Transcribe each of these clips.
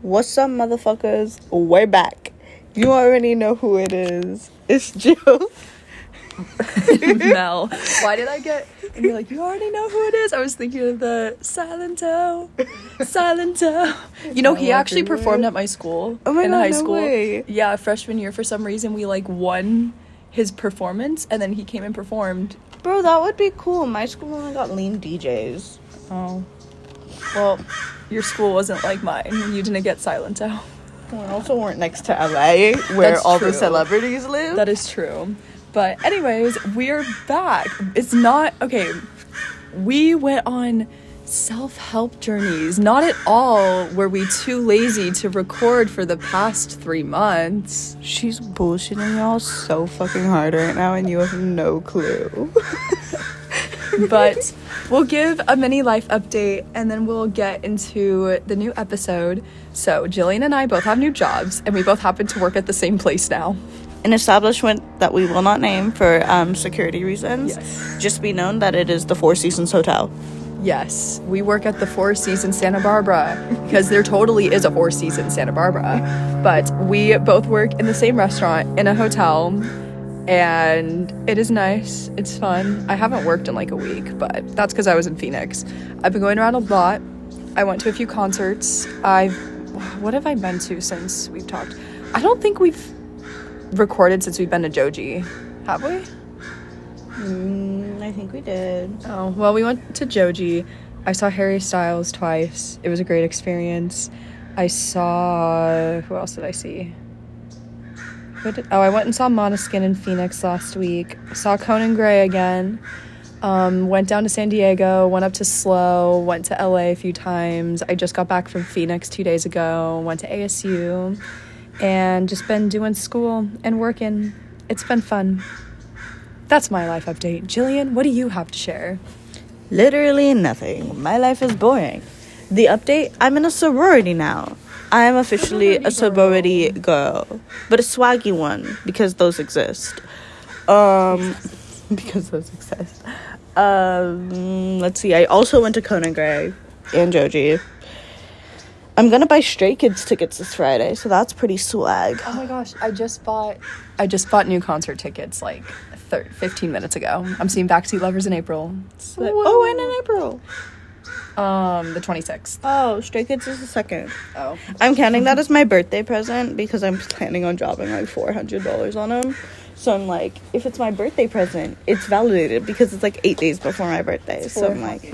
What's up, motherfuckers? We're back. You already know who it is. It's Jill. Mel. Why did I get? And you're like, you already know who it is. I was thinking of the Silent O, Silent Silento. You know, he actually performed at my school Oh my in God, high no school. way. Yeah, freshman year. For some reason, we like won his performance, and then he came and performed. Bro, that would be cool. My school only got lean DJs. Oh, well, your school wasn't like mine. You didn't get Silento. We also weren't next to LA, where That's all true. the celebrities live. That is true. But anyways, we're back. It's not okay. We went on self-help journeys. Not at all were we too lazy to record for the past 3 months. She's bullshitting y'all so fucking hard right now, and you have no clue. But we'll give a mini life update and then we'll get into the new episode. So, Jillian and I both have new jobs and we both happen to work at the same place now. An establishment that we will not name for um, security reasons. Yes. Just be known that it is the Four Seasons Hotel. Yes, we work at the Four Seasons Santa Barbara because there totally is a Four Seasons Santa Barbara. But we both work in the same restaurant in a hotel and it is nice. It's fun. I haven't worked in like a week, but that's because I was in Phoenix. I've been going around a lot. I went to a few concerts. I've what have I been to since we've talked? I don't think we've recorded since we've been to Joji. Have we? Mm, I think we did. Oh, well, we went to Joji. I saw Harry Styles twice. It was a great experience. I saw. Who else did I see? Oh, I went and saw Måneskin in Phoenix last week. Saw Conan Gray again. Um, went down to San Diego, went up to SLO, went to LA a few times. I just got back from Phoenix two days ago, went to ASU, and just been doing school and working. It's been fun. That's my life update. Jillian, what do you have to share? Literally nothing. My life is boring. The update I'm in a sorority now. I am officially a sorority girl, but a swaggy one because those exist. Um, because those exist. Um, let's see. I also went to Conan Gray and Joji. I'm gonna buy Stray Kids tickets this Friday, so that's pretty swag. Oh my gosh, I just bought I just bought new concert tickets like thir- 15 minutes ago. I'm seeing Backseat Lovers in April. So that- Oh, and in April. Um the 26th. Oh, Stray Kids is the second. Oh. I'm counting that as my birthday present because I'm planning on dropping like four hundred dollars on them. So I'm like, if it's my birthday present, it's validated because it's like eight days before my birthday. so I'm like,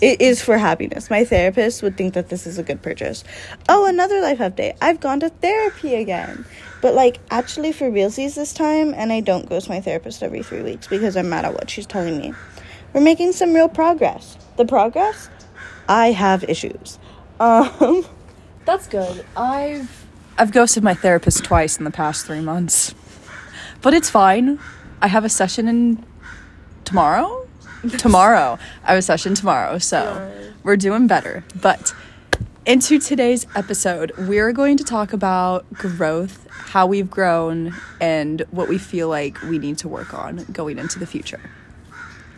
it is for happiness. My therapist would think that this is a good purchase. Oh, another life update. I've gone to therapy again. But like actually for realsies this time, and I don't go to my therapist every three weeks because I'm mad at what she's telling me. We're making some real progress. The progress? I have issues. Um That's good. I've I've ghosted my therapist twice in the past 3 months. But it's fine. I have a session in tomorrow? tomorrow. I have a session tomorrow. So, we're doing better. But into today's episode, we're going to talk about growth, how we've grown, and what we feel like we need to work on going into the future.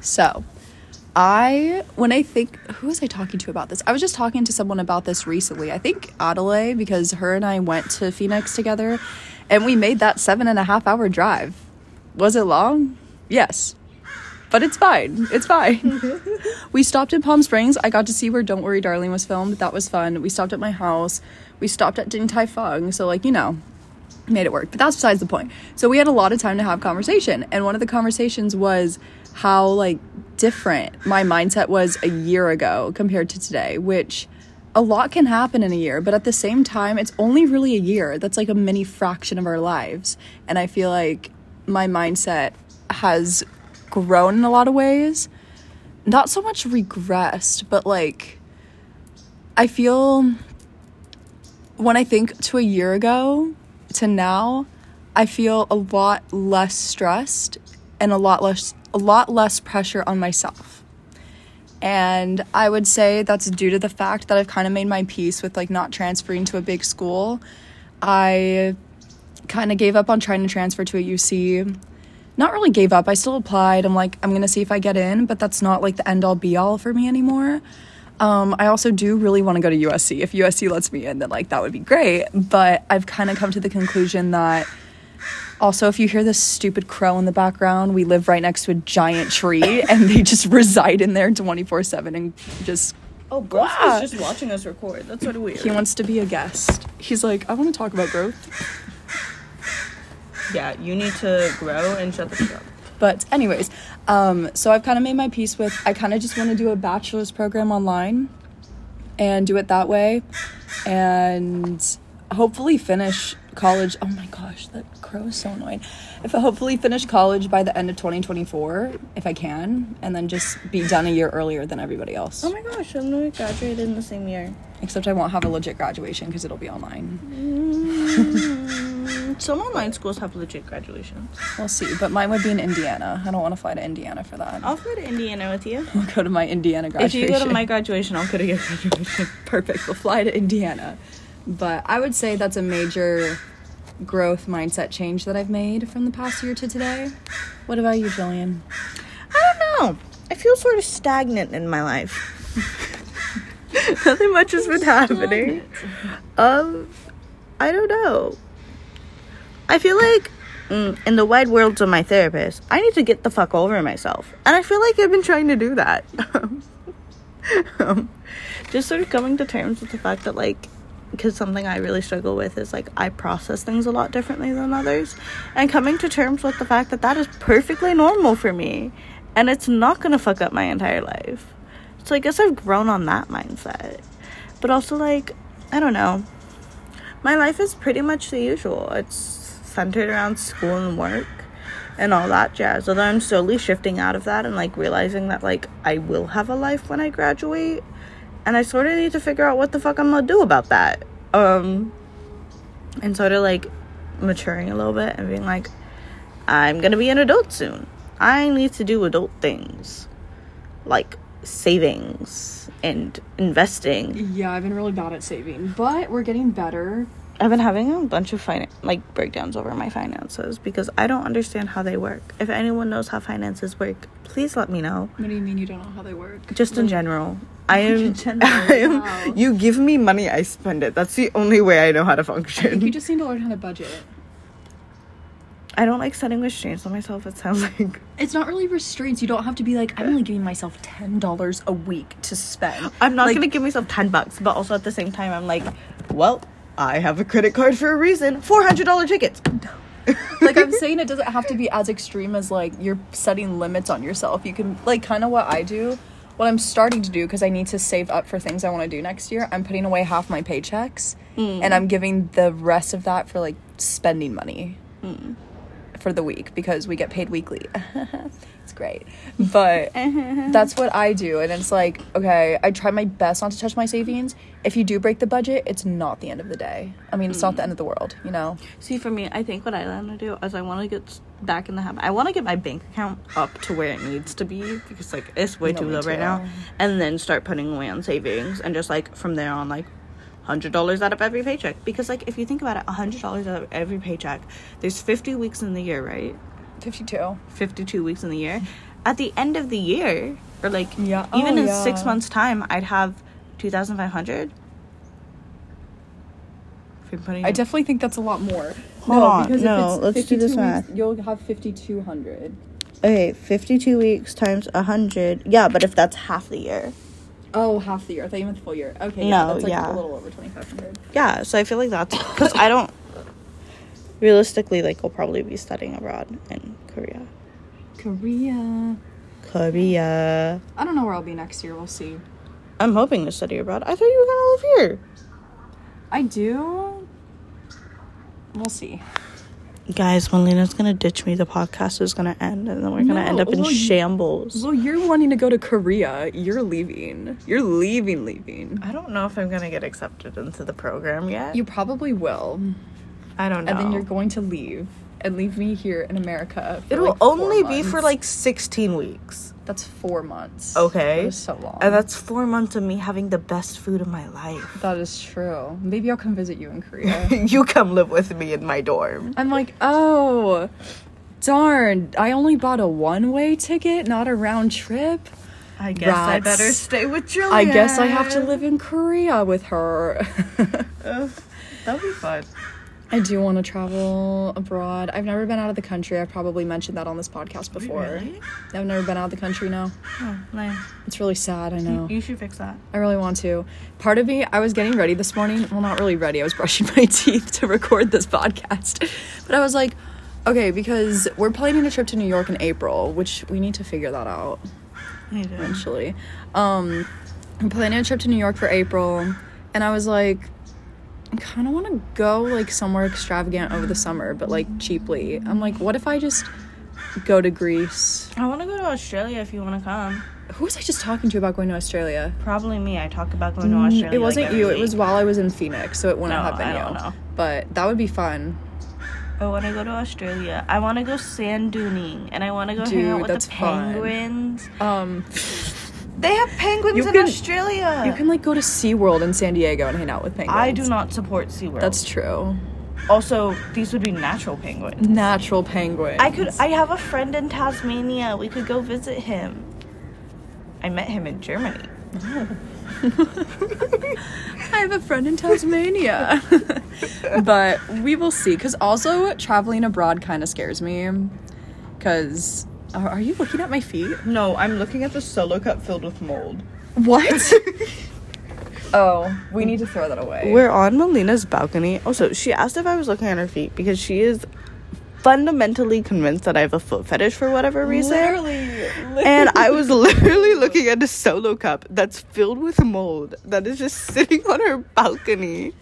So, I, when I think, who was I talking to about this? I was just talking to someone about this recently. I think Adelaide, because her and I went to Phoenix together and we made that seven and a half hour drive. Was it long? Yes. But it's fine. It's fine. we stopped in Palm Springs. I got to see where Don't Worry Darling was filmed. That was fun. We stopped at my house. We stopped at Din Tai Fung. So, like, you know, made it work. But that's besides the point. So we had a lot of time to have conversation. And one of the conversations was how like different my mindset was a year ago compared to today, which a lot can happen in a year, but at the same time it's only really a year. That's like a mini fraction of our lives. And I feel like my mindset has grown in a lot of ways. Not so much regressed, but like I feel when I think to a year ago to now, I feel a lot less stressed and a lot less a lot less pressure on myself. And I would say that's due to the fact that I've kind of made my peace with like not transferring to a big school. I kind of gave up on trying to transfer to a UC. Not really gave up. I still applied. I'm like I'm going to see if I get in, but that's not like the end all be all for me anymore. Um, I also do really want to go to USC. If USC lets me in, then like that would be great. But I've kind of come to the conclusion that also, if you hear this stupid crow in the background, we live right next to a giant tree, and they just reside in there twenty four seven and just. Oh, Wow. is just watching us record. That's sort of weird. He wants to be a guest. He's like, I want to talk about growth. yeah, you need to grow and shut the fuck up. But anyways, um, so I've kind of made my peace with. I kind of just want to do a bachelor's program online, and do it that way, and hopefully finish college. Oh my gosh, that crow is so annoying. If I hopefully finish college by the end of 2024, if I can, and then just be done a year earlier than everybody else. Oh my gosh, I'm gonna graduate in the same year. Except I won't have a legit graduation because it'll be online. Mm, Some online schools have legit graduations. We'll see. But mine would be in Indiana. I don't want to fly to Indiana for that. I'll go to Indiana with you. I'll go to my Indiana graduation. If you go to my graduation, I'll go to your graduation. perfect. We'll fly to Indiana. But I would say that's a major growth mindset change that I've made from the past year to today. What about you, Jillian? I don't know. I feel sort of stagnant in my life. Nothing much has been happening. Um, I don't know. I feel like mm, in the wide worlds of my therapist, I need to get the fuck over myself, and I feel like I've been trying to do that. um, just sort of coming to terms with the fact that like because something I really struggle with is like I process things a lot differently than others, and coming to terms with the fact that that is perfectly normal for me, and it's not gonna fuck up my entire life. So I guess I've grown on that mindset, but also like I don't know, my life is pretty much the usual. It's centered around school and work and all that jazz. Although I'm slowly shifting out of that and like realizing that like I will have a life when I graduate and I sort of need to figure out what the fuck I'm gonna do about that. Um, and sort of like maturing a little bit and being like, I'm gonna be an adult soon. I need to do adult things like savings and investing. Yeah, I've been really bad at saving, but we're getting better. I've been having a bunch of finan- like breakdowns over my finances because I don't understand how they work. If anyone knows how finances work, please let me know. What do you mean you don't know how they work? Just in general. I am, general, I am wow. you give me money, I spend it. That's the only way I know how to think you just need to learn how to budget. I don't like setting restraints on myself. It sounds like It's not really restraints. You don't have to be like, I'm only giving myself ten dollars a week to spend. I'm not Like- gonna give myself ten bucks, but also at the same time, I'm like, well, I have a credit card for a reason. Four hundred dollar tickets. like I'm saying it doesn't have to be as extreme as like you're setting limits on yourself. You can like kind of what I do, what I'm starting to do because I need to save up for things I want to do next year. I'm putting away half my paychecks mm. and I'm giving the rest of that for like spending money mm. for the week because we get paid weekly. great. But that's what I do and it's like, okay, I try my best not to touch my savings. If you do break the budget, it's not the end of the day. I mean, it's not the end of the world, you know. See, for me, I think what I want to do is I want to get back in the habit. I want to get my bank account up to where it needs to be because like it's way No, too low right now, and then start putting away on savings and just like from there on like. Hundred dollars out of every paycheck because, like, if you think about it, hundred dollars out of every paycheck. There's fifty weeks in the year, right? 52. 52 weeks in the year. At the end of the year, or like Yeah. even Oh, in yeah. six months' time, I'd have 2,500. If you're putting I it- definitely think that's a lot more. Hold on, because no, let's do this 52 math. You'll have 5,200. Okay, 52 weeks times 100. Yeah, but if that's half the year. Oh, half the year. I thought you meant the full year. Okay, No, yeah, that's like yeah. a little over 2,500. Yeah, so I feel like that's because I don't. Realistically, like, I'll probably be studying abroad in Korea. Korea. Korea. I don't know where I'll be next year. We'll see. I'm hoping to study abroad. I thought you were gonna live here. I do. We'll see. Guys, when Lena's gonna ditch me, the podcast is gonna end, and then we're gonna No, end up in well, shambles. Well, you're wanting to go to Korea. You're leaving. You're leaving, leaving. I don't know if I'm gonna get accepted into the program yet. You probably will. I don't know. And then you're going to leave and leave me here in America. It will like only be for like 16 weeks. That's four months. Okay. That is so long. And that's four months of me having the best food of my life. That is true. Maybe I'll come visit you in Korea. you come live with me in my dorm. I'm like, oh, darn. I only bought a one way ticket, not a round trip. I guess I better stay with Julian. I guess I have to live in Korea with her. That'd be fun. I do want to travel abroad. I've never been out of the country. I've probably mentioned that on this podcast before. really? I've never been out of the country now. Oh, nice. It's really sad, I know. You should fix that. I really want to. Part of me, I was getting ready this morning. Well, not really ready. I was brushing my teeth to record this podcast. But I was like, okay, because we're planning a trip to New York in April, which we need to figure that out eventually. Um, I'm planning a trip to New York for April, and I was like, I kind of want to go like somewhere extravagant over the summer, but like cheaply. I'm like, what if I just go to Greece? I want to go to Australia if you want to come. Who was I just talking to about going to Australia? Probably me. I talk about going to Australia. Mm, It wasn't like, you. It was while I was in Phoenix, so it wouldn't No, have been I you. don't know. But that would be fun. I want to go to Australia. I want to go sand duning, and I want to go hang out with that's the fun. penguins. Um, They have penguins You in can- Australia. you can like go to SeaWorld in San Diego and hang out with penguins. I do not support SeaWorld. That's true. also these would be natural penguins. Natural penguins. I could. I have a friend in Tasmania. We could go visit him. I met him in Germany. I have a friend in Tasmania. but we will see. Because also, traveling abroad kind of scares me. Because. Are, are you looking at my feet? No, I'm looking at the solo cup filled with mold. What? oh, we need to throw that away. We're on Melina's balcony. Also, she asked if I was looking at her feet because she is fundamentally convinced that I have a foot fetish for whatever reason. Literally. And I was literally looking at a solo cup that's filled with mold that is just sitting on her balcony.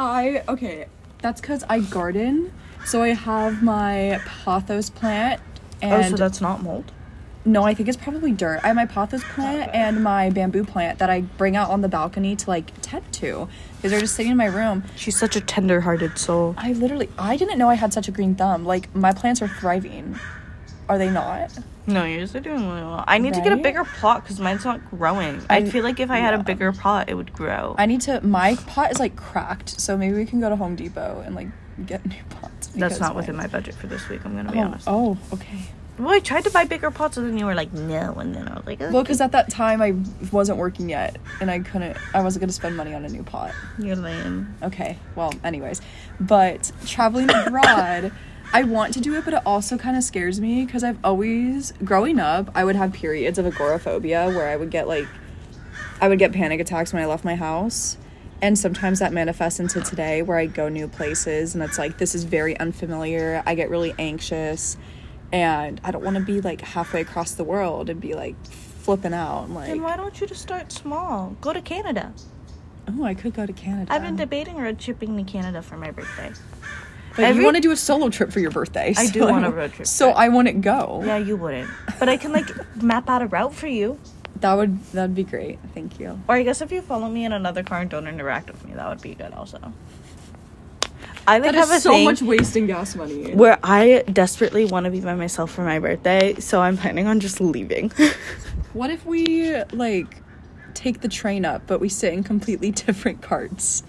I okay. That's because I garden, so I have my pothos plant, and oh, so that's not mold. no, I think it's probably dirt. I have my pothos plant and my bamboo plant that I bring out on the balcony to like tend to because they're just sitting in my room. She's such a tender-hearted soul. I literally, I didn't know I had such a green thumb. Like my plants are thriving. Are they not? No, yours are doing really well. I need to get a bigger pot because mine's not growing. I, I- feel like if I had a bigger pot, it would grow. I need to. My pot is like cracked, so maybe we can go to Home Depot and like get new pots. That's not within my budget for this week. I'm gonna be Oh, honest. oh, okay. Well, I tried to buy bigger pots, and then you were like, no, and then I was like, Well, because at that time I wasn't working yet, and I couldn't. I wasn't gonna spend money on a new pot. you're lame. Okay. Well, anyways, but traveling abroad, I want to do it, but it also kind of scares me because I've always, growing up, I would have periods of agoraphobia where I would get like, I would get panic attacks when I left my house. And sometimes that manifests into today where I go new places and it's like, this is very unfamiliar. I get really anxious and I don't want to be like halfway across the world and be like flipping out. and, Like, Then why don't you just start small? Go to Canada. oh, I could go to Canada. I've been debating road tripping to Canada for my birthday. But Every- you want to do a solo trip for your birthday. I do want a road trip, So I wouldn't go. Yeah, you wouldn't. But I can like map out a route for you. That would that'd be great. Thank you. Or I guess if you follow me in another car and don't interact with me, that would be good also. I like That have a so thing much wasting gas money. where I desperately want to be by myself for my birthday, so I'm planning on just leaving. What if we like take the train up, but we sit in completely different carts?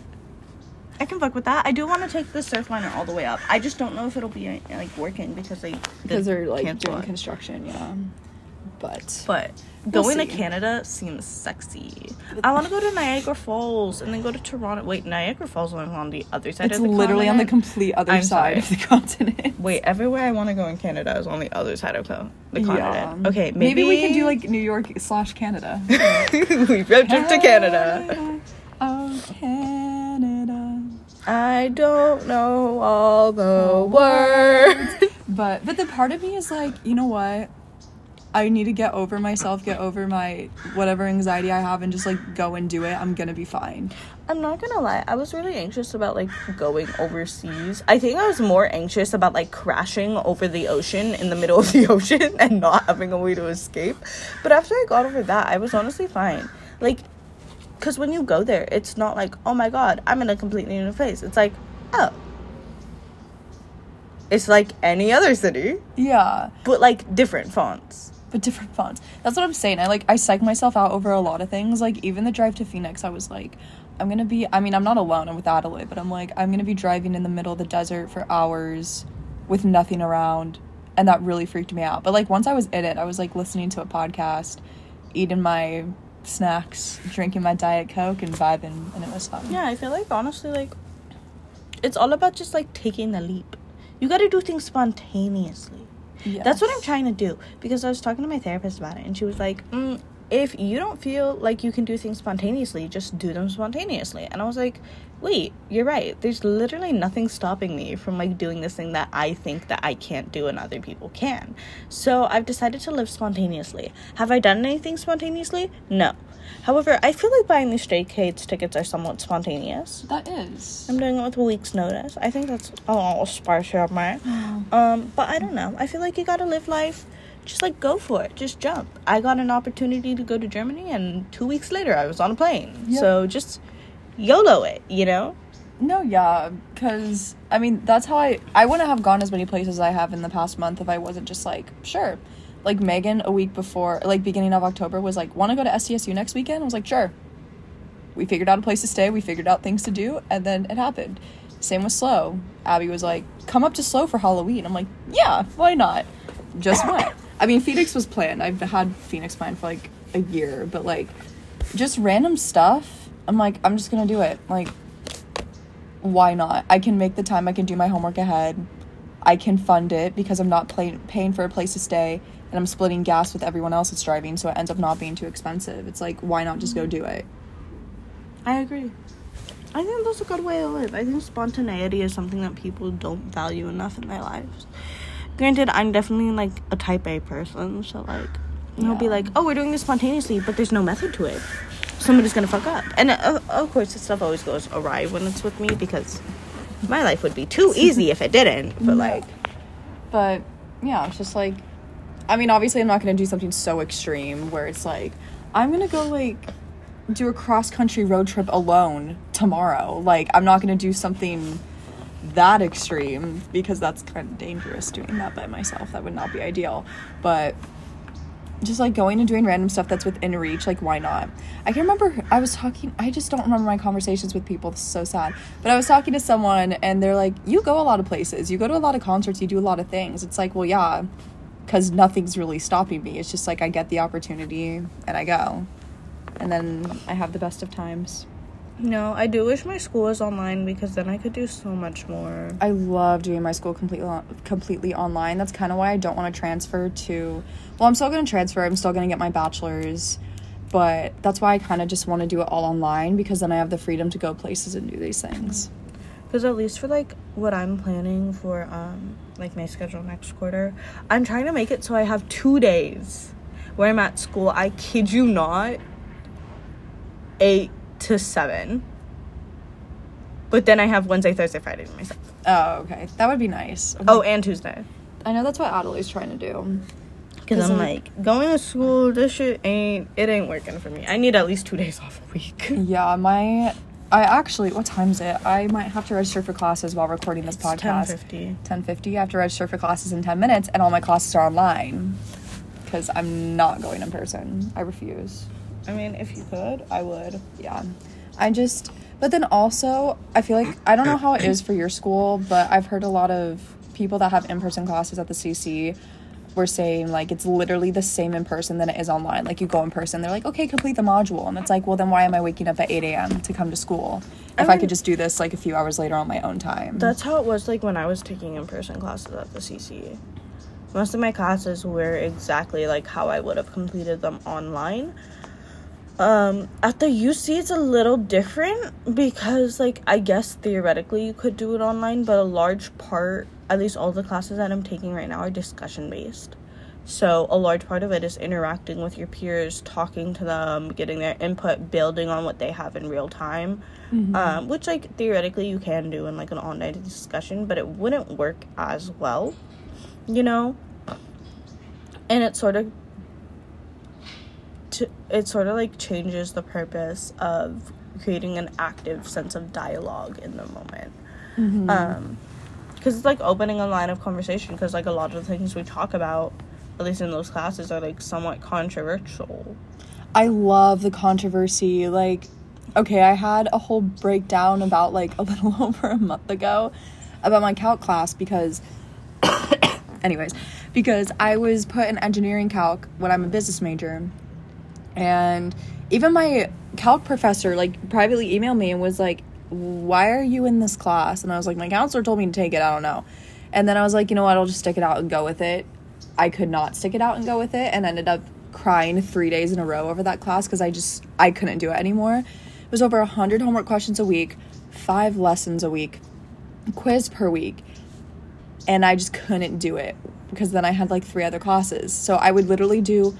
I can fuck with that. I do want to take the Surfliner all the way up. I just don't know if it'll be like working because they because they're like doing it. construction, yeah. But But We'll going to. Canada seems sexy. I want to go to Niagara Falls and then go to Toronto. Wait, Niagara Falls is on the other side it's of the literally on the complete other I'm side sorry. of the continent. Wait, everywhere I want to go in Canada is on the other side of the continent. Yeah. Okay, maybe, we can do like New York slash Canada. we road trip to Canada. Oh, Canada. I don't know all the words. But but the part of me is like, you know what? I need to get over myself, get over my whatever anxiety I have, and just like go and do it. I'm gonna be fine. I'm not gonna lie, I was really anxious about like going overseas. I think I was more anxious about like crashing over the ocean in the middle of the ocean and not having a way to escape. But after I got over that, I was honestly fine. Like, because when you go there, it's not like, oh my god, I'm in a completely new place. It's like, oh. It's like any other city, Yeah, but like different fonts. But different fonts. That's what I'm saying. I like I psych myself out over a lot of things. Like even the drive to Phoenix, I was like, I'm gonna be. I mean, I'm not alone. I'm with Adelaide, but I'm like, I'm gonna be driving in the middle of the desert for hours with nothing around, and that really freaked me out. But like once I was in it, I was like listening to a podcast, eating my snacks, drinking my diet coke, and vibing, and it was fun. Yeah, I feel like honestly, like it's all about just like taking the leap. You got to do things spontaneously. That's what I'm trying to do because I was talking to my therapist about it, and she was like, mm, "If you don't feel like you can do things spontaneously, just do them spontaneously." And I was like, "Wait, you're right. There's literally nothing stopping me from like doing this thing that I think that I can't do and other people can." So I've decided to live spontaneously. Have I done anything spontaneously? No. However, I feel like buying these Stray Kids tickets are somewhat spontaneous. That is. I'm doing it with a week's notice. I think that's a little spicy of me. Um, but I don't know. I feel like you gotta live life. Just like go for it. Just jump. I got an opportunity to go to Germany, and two weeks later, I was on a plane. Yep. So just YOLO it, you know? No, yeah, because I mean that's how I I wouldn't have gone as many places as I have in the past month if I wasn't just like sure. Like Megan a week before, like beginning of October, was like, "Want to go to SCSU next weekend?" I was like, "Sure." We figured out a place to stay. We figured out things to do, and then it happened. Same with SLO. Abby was like, "Come up to SLO for Halloween." I'm like, "Yeah, why not?" Just went. I mean, Phoenix was planned. I've had Phoenix planned for like a year, but like, just random stuff. I'm like, I'm just gonna do it. Like, why not? I can make the time, I can do my homework ahead. I can fund it because I'm not pay- paying for a place to stay and I'm splitting gas with everyone else that's driving, so it ends up not being too expensive. It's like, why not just go do it? I agree. I think that's a good way to live. I think spontaneity is something that people don't value enough in their lives. Granted, I'm definitely like a type A person, so like, you'll be like, oh, we're doing this spontaneously, but there's no method to it. Somebody's gonna fuck up. And uh, of course, this stuff always goes awry when it's with me because my life would be too easy if it didn't. But like, But yeah, it's just like, I mean, obviously, I'm not gonna do something so extreme where it's like, I'm gonna go like do a cross country road trip alone tomorrow. Like, I'm not gonna do something that extreme because that's kind of dangerous doing that by myself. That would not be ideal. But just like going and doing random stuff that's within reach, like why not? I can remember I was talking. I just don't remember my conversations with people. This is so sad. But I was talking to someone, and they're like, "You go a lot of places. You go to a lot of concerts. You do a lot of things." It's like, well, yeah, because nothing's really stopping me. It's just like I get the opportunity and I go, and then I have the best of times. No, I do wish my school was online because then I could do so much more. I love doing my school completely on- completely online. That's kind of why I don't want to transfer to. Well, I'm still going to transfer. I'm still going to get my bachelor's, but that's why I kind of just want to do it all online because then I have the freedom to go places and do these things. Because at least for like what I'm planning for um like my schedule next quarter, I'm trying to make it so I have two days where I'm at school. I kid you not, eight to seven. But then I have Wednesday, Thursday, Friday to myself. Oh, okay. That would be nice. Oh, and Tuesday. I know that's what Adelaide's trying to do. Because I'm like- like, going to school, this shit ain't, it ain't working for me. I need at least two days off a week. Yeah, my. I actually, what time is it? I might have to register for classes while recording this podcast. 10:50. 10:50. I have to register for classes in 10 minutes, and all my classes are online because I'm not going in person. I refuse. I mean, if you could, I would. Yeah, I just. But then also, I feel like I don't know how it is for your school, but I've heard a lot of people that have in-person classes at the CC were saying like it's literally the same in person than it is online. Like you go in person, they're like, okay, complete the module, and it's like, well, then why am I waking up at 8 a.m. to come to school if I mean- could just do this like a few hours later on my own time? That's how it was like when I was taking in person classes at the CC. Most of my classes were exactly like how I would have completed them online. Um, at the UC, it's a little different because, like, I guess theoretically you could do it online, but a large part, at least all the classes that I'm taking right now, are discussion based. So, a large part of it is interacting with your peers, talking to them, getting their input, building on what they have in real time. Um, which, like, theoretically you can do in, like, an online discussion, but it wouldn't work as well, you know? And it sort of to, it sort of like changes the purpose of creating an active sense of dialogue in the moment. Um because it's like opening a line of conversation because like a lot of the things we talk about at least in those classes are like somewhat controversial. I love the controversy. Like, okay, I had a whole breakdown about like a little over a month ago about my calc class because, anyways, because I was put in engineering calc when I'm a business major, And even my calc professor like privately emailed me and was like, "Why are you in this class?" And I was like, "My counselor told me to take it. I don't know." And then I was like, "You know what? I'll just stick it out and go with it." I could not stick it out and go with it and ended up crying 3 days in a row over that class cuz I just I couldn't do it anymore. It was over 100 homework questions a week, 5 lessons a week, quiz per week. And I just couldn't do it because then I had like three other classes. So I would literally do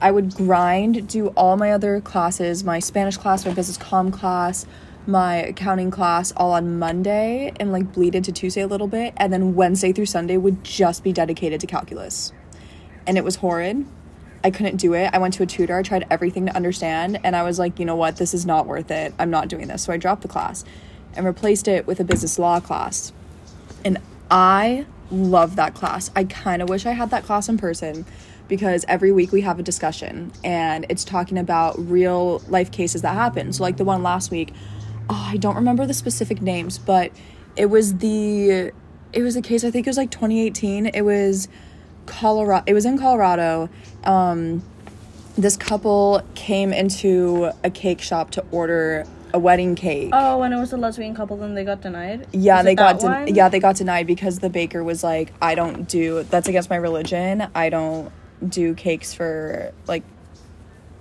I would grind, do all my other classes, my Spanish class, my business comm class, my accounting class all on Monday and like bleed into Tuesday a little bit. And then Wednesday through Sunday would just be dedicated to calculus. And it was horrid. I couldn't do it. I went to a tutor. I tried everything to understand. And I was like, you know what? This is not worth it. I'm not doing this. So I dropped the class and replaced it with a business law class. And I love that class. I kind of wish I had that class in person because every week we have a discussion and it's talking about real life cases that happen. So, like the one last week, oh, I don't remember the specific names, but it was the it was a case I think it was like 2018. It was Colorado. It was in Colorado. Um, this couple came into a cake shop to order a wedding cake. Oh, and it was a lesbian couple, then they got denied. Yeah, Is they got one? yeah they got denied because the baker was like, I don't do that's against my religion. I don't do cakes for like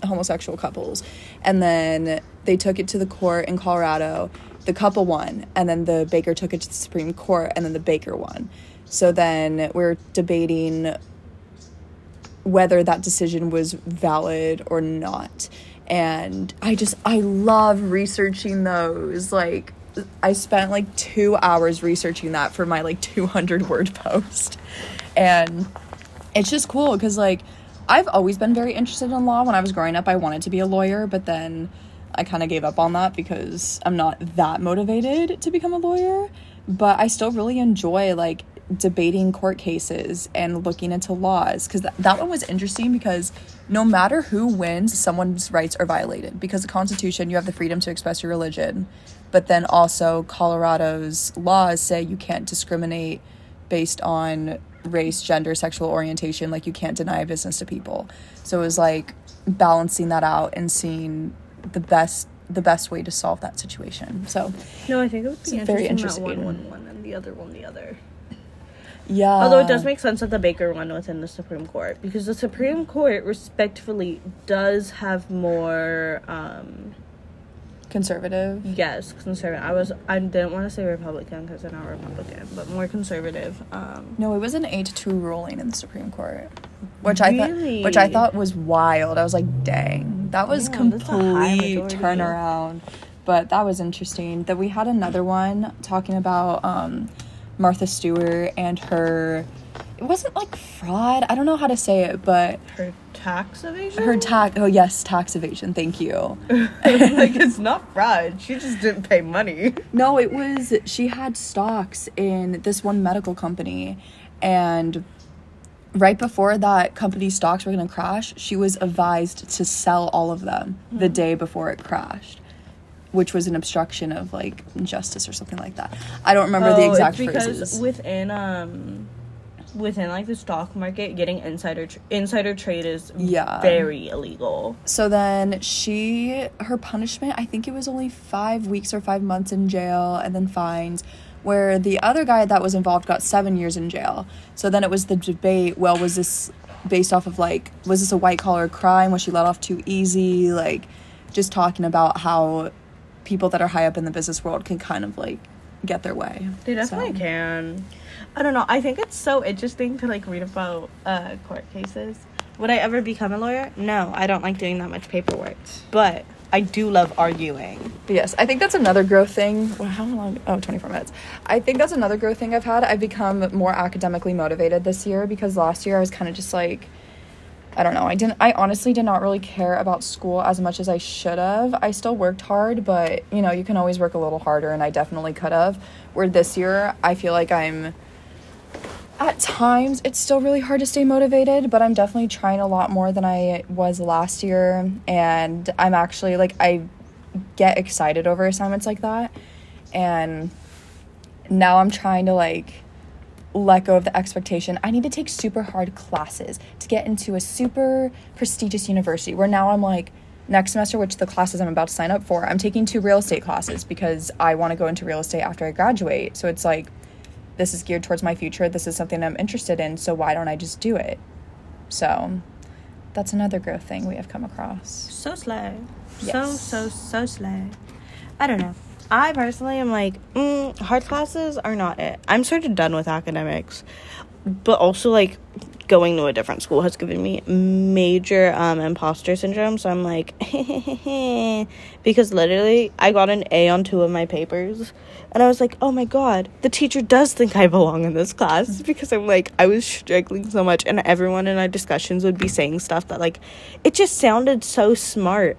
homosexual couples. And then they took it to the court in Colorado. The couple won, and then the baker took it to the Supreme Court, and then the baker won. So then we're debating whether that decision was valid or not. And I just, I love researching those. Like, I spent like two hours researching that for my like 200 word post. And it's just cool because, like, I've always been very interested in law. When I was growing up, I wanted to be a lawyer, but then I kind of gave up on that because I'm not that motivated to become a lawyer. But I still really enjoy, like, debating court cases and looking into laws because th- that one was interesting because no matter who wins someone's rights are violated because the constitution you have the freedom to express your religion but then also colorado's laws say you can't discriminate based on race gender sexual orientation like you can't deny a business to people so it was like balancing that out and seeing the best the best way to solve that situation so No, I think it would be very interesting, that interesting. one one one and the other one the other. yeah Although it does make sense that the Baker one was in the Supreme Court because the Supreme Court respectfully does have more um conservative yes, conservative. I was I didn't want to say Republican because I'm not Republican, but more conservative. Um No, it was an eight to two ruling in the Supreme Court, which I thought, which I thought was wild. I was like, dang, that was a complete turnaround. But that was interesting. That we had another one talking about um, Martha Stewart and her. It wasn't like fraud. I don't know how to say it, but her tax evasion? her tax. Oh yes, tax evasion. Thank you. like it's not fraud. She just didn't pay money. No, it was she had stocks in this one medical company and right before that company's stocks were going to crash, she was advised to sell all of them the day before it crashed, which was an obstruction of like justice or something like that. I don't remember the Oh, exact it's because phrases. within um within like the stock market getting insider tr- insider trade is Yeah. very illegal So then she, her punishment, I think it was only five weeks or five months in jail and then fines, where the other guy that was involved got seven years in jail. So then it was the debate well, was this based off of like, was this a white collar crime? Was she let off too easy? Like, just talking about how people that are high up in the business world can kind of like get their way. they definitely So- can i don't know i think it's so interesting to like read about uh court cases would i ever become a lawyer no i don't like doing that much paperwork but i do love arguing yes, I think that's another growth thing. How long? Oh, 24 minutes. I think that's another growth thing I've had. I've become more academically motivated this year because last year I was kind of just like, I don't know. I didn't, I honestly did not really care about school as much as I should have. I still worked hard, but you know, you can always work a little harder, and I definitely could have. Where this year, I feel like I'm at times it's still really hard to stay motivated but i'm definitely trying a lot more than i was last year and i'm actually like i get excited over assignments like that and now i'm trying to like let go of the expectation. I need to take super hard classes to get into a super prestigious university. Where now I'm like, next semester, which the classes I'm about to sign up for, I'm taking two real estate classes because I want to go into real estate after I graduate. So it's like, this is geared towards my future. This is something I'm interested in. So why don't I just do it? So that's another growth thing we have come across. So slow. So, so, so slow. I don't know. I personally am like, mm, hard classes are not it. I'm sort of done with academics. But also, like, going to a different school has given me major um, imposter syndrome. So I'm like, because literally, I got an A on two of my papers. And I was like, oh my god, the teacher does think I belong in this class. Because I'm like, I was struggling so much. And everyone in our discussions would be saying stuff that, like, it just sounded so smart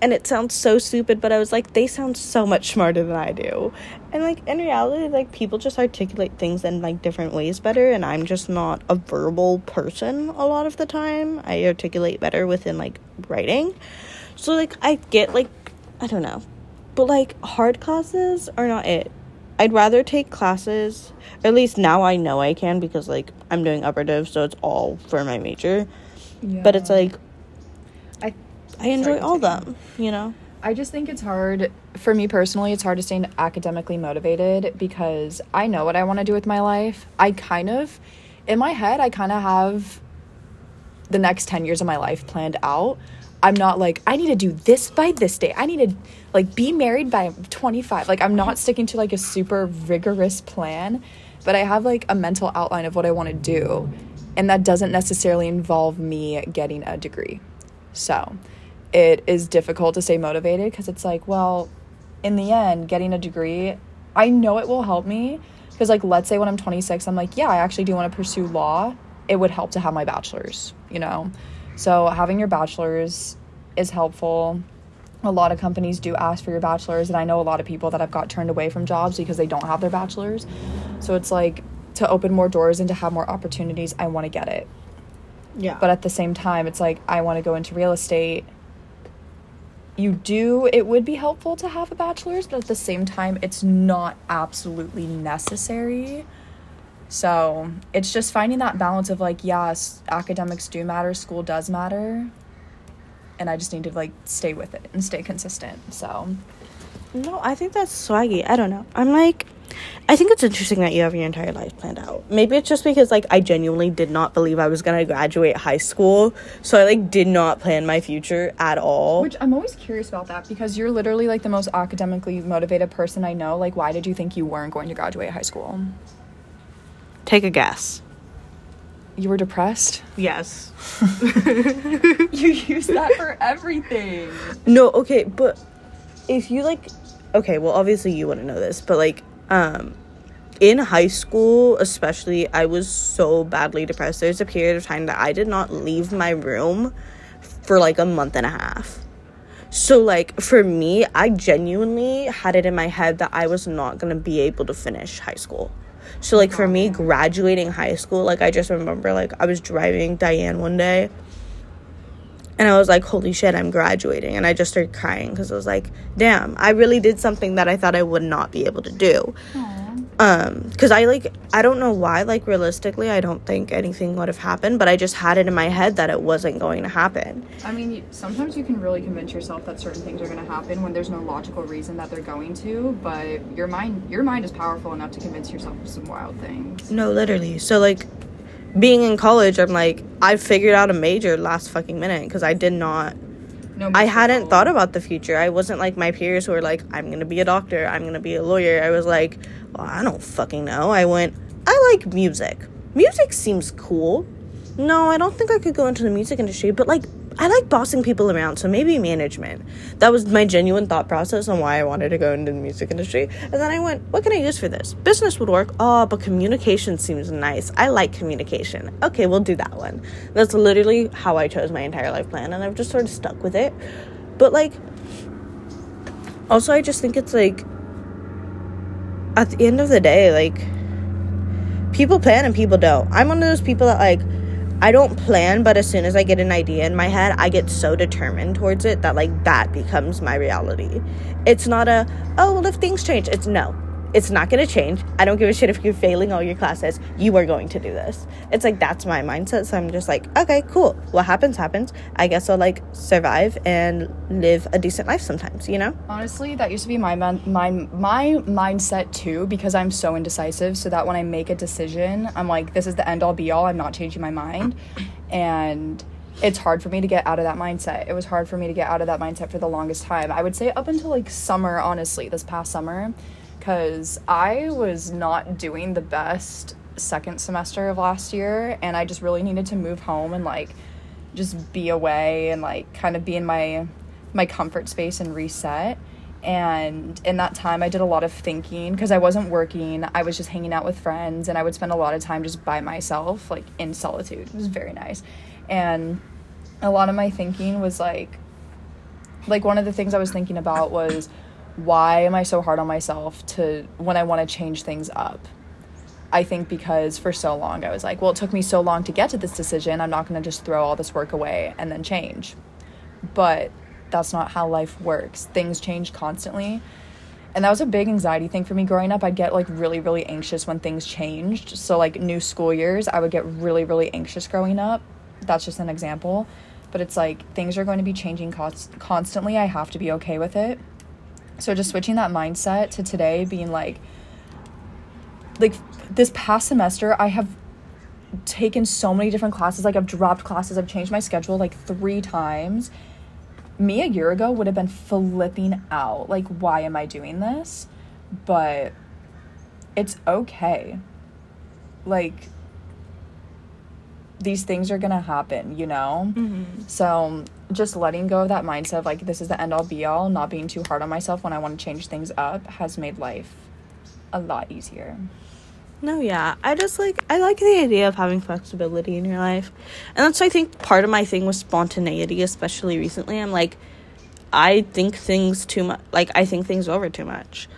and it sounds so stupid but i was like they sound so much smarter than i do. And like in reality like people just articulate things in like different ways better and i'm just not a verbal person a lot of the time. I articulate better within like writing. So like i get like i don't know. But like hard classes are not it. I'd rather take classes at least now i know i can because like i'm doing upper div so it's all for my major. But it's like I enjoy all them, you know? I just think it's hard for me personally. It's hard to stay academically motivated because I know what I want to do with my life. I kind of, in my head, I kind of have the next 10 years of my life planned out. I'm not like, I need to do this by this day. I need to like be married by 25. Like, I'm not sticking to like a super rigorous plan, but I have like a mental outline of what I want to do. And that doesn't necessarily involve me getting a degree. So it is difficult to stay motivated because it's like, well, in the end, getting a degree, I know it will help me. Because, like, let's say when I'm 26, I'm like, yeah, I actually do want to pursue law. It would help to have my bachelor's, you know? So, having your bachelor's is helpful. A lot of companies do ask for your bachelor's, and I know a lot of people that have got turned away from jobs because they don't have their bachelor's. So, it's like to open more doors and to have more opportunities, I want to get it Yeah. but at the same time it's like i want to go into real estate you do it would be helpful to have a bachelor's but at the same time it's not absolutely necessary so it's just finding that balance of like yes academics do matter school does matter and i just need to like stay with it and stay consistent so no, I think that's swaggy. I don't know. I'm like, I think it's interesting that you have your entire life planned out. Maybe it's just because, like, I genuinely did not believe I was going to graduate high school. So I, like, did not plan my future at all. which i'm always curious about that because you're literally like the most academically motivated person i know like why did you think you weren't going to graduate high school Take a guess. you were depressed Yes. you use that for everything. No, okay, but if you like okay, well obviously you wouldn't know this, but like um in high school especially I was so badly depressed. There's a period of time that I did not leave my room for like a month and a half. So like for me, I genuinely had it in my head that I was not going to be able to finish high school. So like for me graduating high school, like I just remember like I was driving Diane one day and I was like, holy shit, I'm graduating. And I just started crying because I was like, damn, I really did something that I thought I would not be able to do. Um, because I like, I don't know why, like, realistically, I don't think anything would have happened, but I just had it in my head that it wasn't going to happen. I mean, sometimes you can really convince yourself that certain things are going to happen when there's no logical reason that they're going to, but your mind your mind is powerful enough to convince yourself of some wild things. No, literally. So, like, being in college, I'm like, I figured out a major last fucking minute because I did not No I hadn't thought about the future. I wasn't like my peers who were like, I'm gonna be a doctor, I'm gonna be a lawyer. I was like, well, I don't fucking know. I went, I like music. Music seems cool. No, I don't think I could go into the music industry, but like, I like bossing people around, so maybe management. That was my genuine thought process on why I wanted to go into the music industry. And then I went, what can I use for this? Business would work. Oh, but communication seems nice. I like communication. Okay, we'll do that one. That's literally how I chose my entire life plan, and I've just sort of stuck with it. But like, also, I just think it's like, at the end of the day, like, people plan and people don't. I'm one of those people that like I don't plan, but as soon as I get an idea in my head, I get so determined towards it that like that becomes my reality. It's not a oh well if things change. It's no. It's not going to change. I don't give a shit if you're failing all your classes. You are going to do this. It's like that's my mindset. So I'm just like, okay, cool. What happens, happens. I guess I'll like survive and live a decent life sometimes, you know? Honestly, that used to be my man- my my mindset too because I'm so indecisive. So that when I make a decision, I'm like, this is the end all be all. I'm not changing my mind, and it's hard for me to get out of that mindset. It was hard for me to get out of that mindset for the longest time. I would say up until like summer, honestly, this past summer, because I was not doing the best second semester of last year, and I just really needed to move home and like just be away and like kind of be in my my comfort space and reset. And in that time, I did a lot of thinking because I wasn't working. I was just hanging out with friends, and I would spend a lot of time just by myself, like in solitude. It was very nice and a lot of my thinking was like like one of the things i was thinking about was why am i so hard on myself to when i want to change things up? I think because for so long i was like well it took me so long to get to this decision i'm not going to just throw all this work away and then change. But that's not how life works. Things change constantly. And that was a big anxiety thing for me growing up. I'd get like really really anxious when things changed. So like new school years i would get really really anxious growing up. That's just an example. But it's like things are going to be changing const- constantly. I have to be okay with it so just switching that mindset to today being like like this past semester i have taken so many different classes like i've dropped classes i've changed my schedule like three times me a year ago would have been flipping out like why am i doing this but it's okay like these things are gonna happen, you know? Mm-hmm. So just letting go of that mindset of like, this is the end all be all, not being too hard on myself when I want to change things up has made life a lot easier. No, yeah. I just like, I like the idea of having flexibility in your life. And that's, I think, part of my thing with spontaneity, especially recently. I'm like, I think things too much, like, I think things over too much.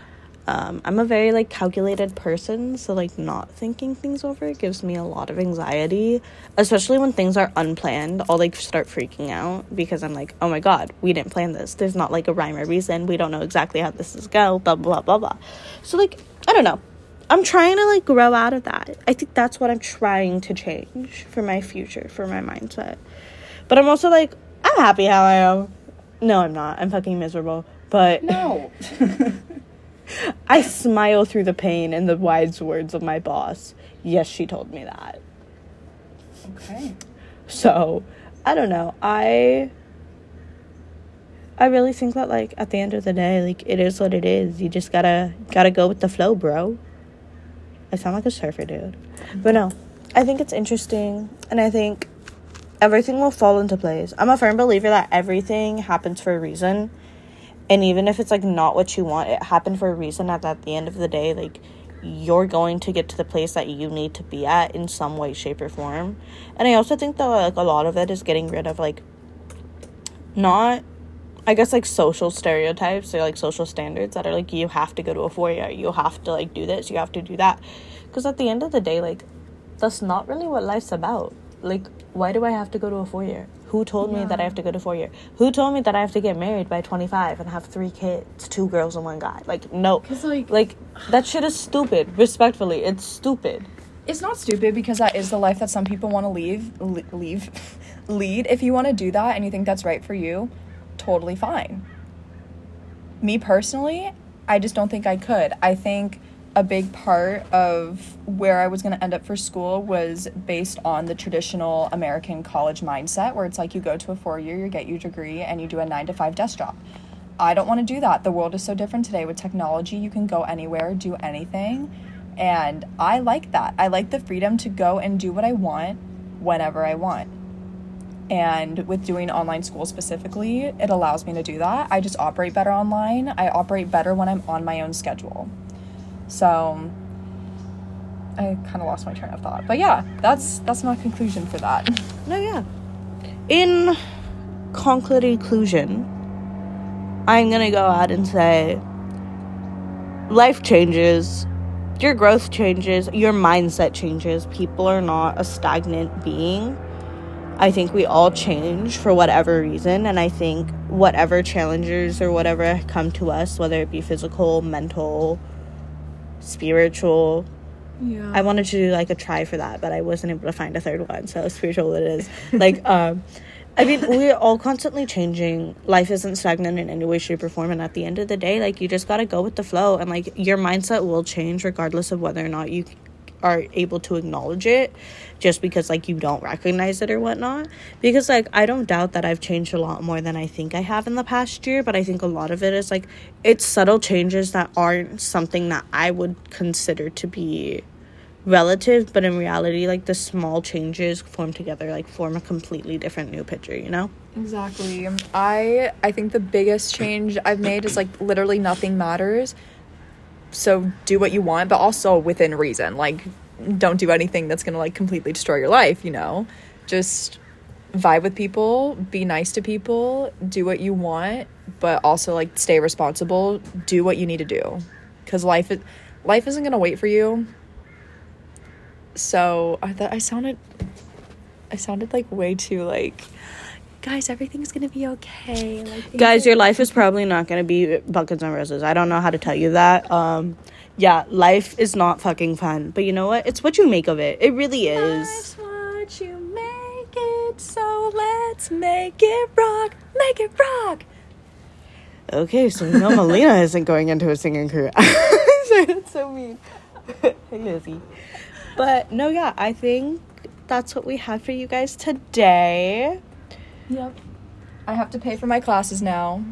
Um, I'm a very like calculated person, so like not thinking things over gives me a lot of anxiety, especially when things are unplanned. I'll like start freaking out because I'm like, oh my god, we didn't plan this. There's not like a rhyme or reason. We don't know exactly how this is go. Blah blah blah blah. So like I don't know. I'm trying to like grow out of that. I think that's what I'm trying to change for my future, for my mindset. But I'm also like, I'm happy how I am. No, I'm not. I'm fucking miserable. But no. I smile through the pain and the wise words of my boss. Yes, she told me that. Okay. So, I don't know. I I really think that like at the end of the day, like it is what it is. You just gotta gotta go with the flow, bro. I sound like a surfer dude. But no. I think it's interesting and I think everything will fall into place. I'm a firm believer that everything happens for a reason and even if it's like not what you want it happened for a reason at, at the end of the day like you're going to get to the place that you need to be at in some way shape or form. And i also think that like a lot of it is getting rid of like not i guess like social stereotypes or like social standards that are like you have to go to a four year you have to like do this you have to do that. Because at the end of the day like that's not really what life's about. Like why do i have to go to a four year who told yeah. me that I have to go to four year? Who told me that I have to get married by 25 and have three kids, two girls and one guy? Like, no. Cause like, like that shit is stupid. Respectfully, it's stupid. It's not stupid because that is the life that some people want to leave, leave, lead. If you want to do that and you think that's right for you, totally fine. Me personally, I just don't think I could. I think a big part of where I was going to end up for school was based on the traditional American college mindset, where it's like you go to a four year, you get your degree, and you do a nine to five desk job. I don't want to do that. The world is so different today with technology. You can go anywhere, do anything. And I like that. I like the freedom to go and do what I want whenever I want. And with doing online school specifically, it allows me to do that. I just operate better online. I operate better when I'm on my own schedule. So I kind of lost my train of thought. But yeah, that's that's my conclusion for that. No, yeah. In conclusion, I'm going to go out and say life changes, your growth changes, your mindset changes. People are not a stagnant being. I think we all change for whatever reason, and I think whatever challenges or whatever come to us, whether it be physical, mental, spiritual. Yeah. I wanted to do like a try for that, but I wasn't able to find a third one. So spiritual it is. like, um, I mean, we're all constantly changing. Life isn't stagnant in any way, shape, or form. And at the end of the day, like, you just gotta go with the flow. And like, your mindset will change regardless of whether or not you are able to acknowledge it just because like you don't recognize it or whatnot because like i don't doubt that i've changed a lot more than i think i have in the past year but i think a lot of it is like it's subtle changes that aren't something that i would consider to be relative but in reality like the small changes form together like form a completely different new picture you know Exactly. I I think the biggest change I've made is like literally nothing matters. So do what you want, but also within reason. Like don't do anything that's to like completely destroy your life, you know. Just vibe with people, be nice to people, do what you want, but also like stay responsible, do what you need to do. Cuz life is life isn't to wait for you. So, I thought I sounded I sounded like way too like guys, everything's gonna be okay. Like, guys your life is probably not to be buckets and roses. I don't know how to tell you that. Um yeah life is not fucking fun. But you know what? It's what you make of it. It really is. Life's what you make it, so let's make it rock, make it rock. okay so you know melina isn't going into a singing career. Sorry that's so mean. Hey lizzie. But no yeah i think that's what we have for you guys today Yep. I have to pay for my classes now.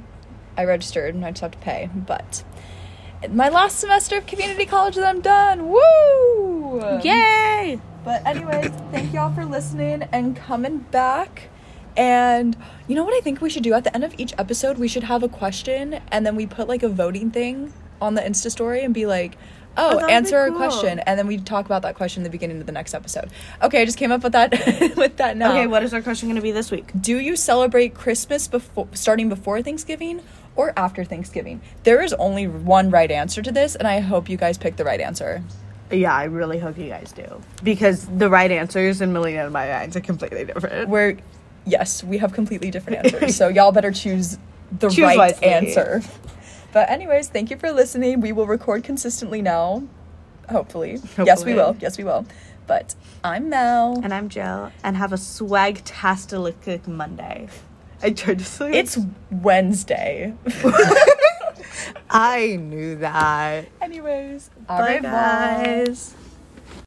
I registered and I just have to pay, but my last semester of community college that I'm done. Woo! yay But anyways, thank y'all for listening and coming back. And you know what I think we should do at the end of each episode? We should have a question and then we put like a voting thing on the Insta story and be like, Oh, "Oh, that would be answer cool. a question." And then we talk about that question in the beginning of the next episode. Okay, I just came up with that with that now. okay what is our question going to be this week Do you celebrate Christmas before starting before Thanksgiving or after Thanksgiving? There is only one right answer to this and I hope you guys pick the right answer. yeah i really hope you guys do because the right answers in melina and my minds are completely different We're yes, we have completely different answers. so y'all better choose the Choose right wisely. answer. But anyways, thank you for listening. We will record consistently now. Hopefully. Yes, we will. Yes, we will. But I'm Mel. And I'm Gil, and have a swag-tastic Monday. I tried to say It's Wednesday. I knew that. anyways, au Bye, revoir. guys.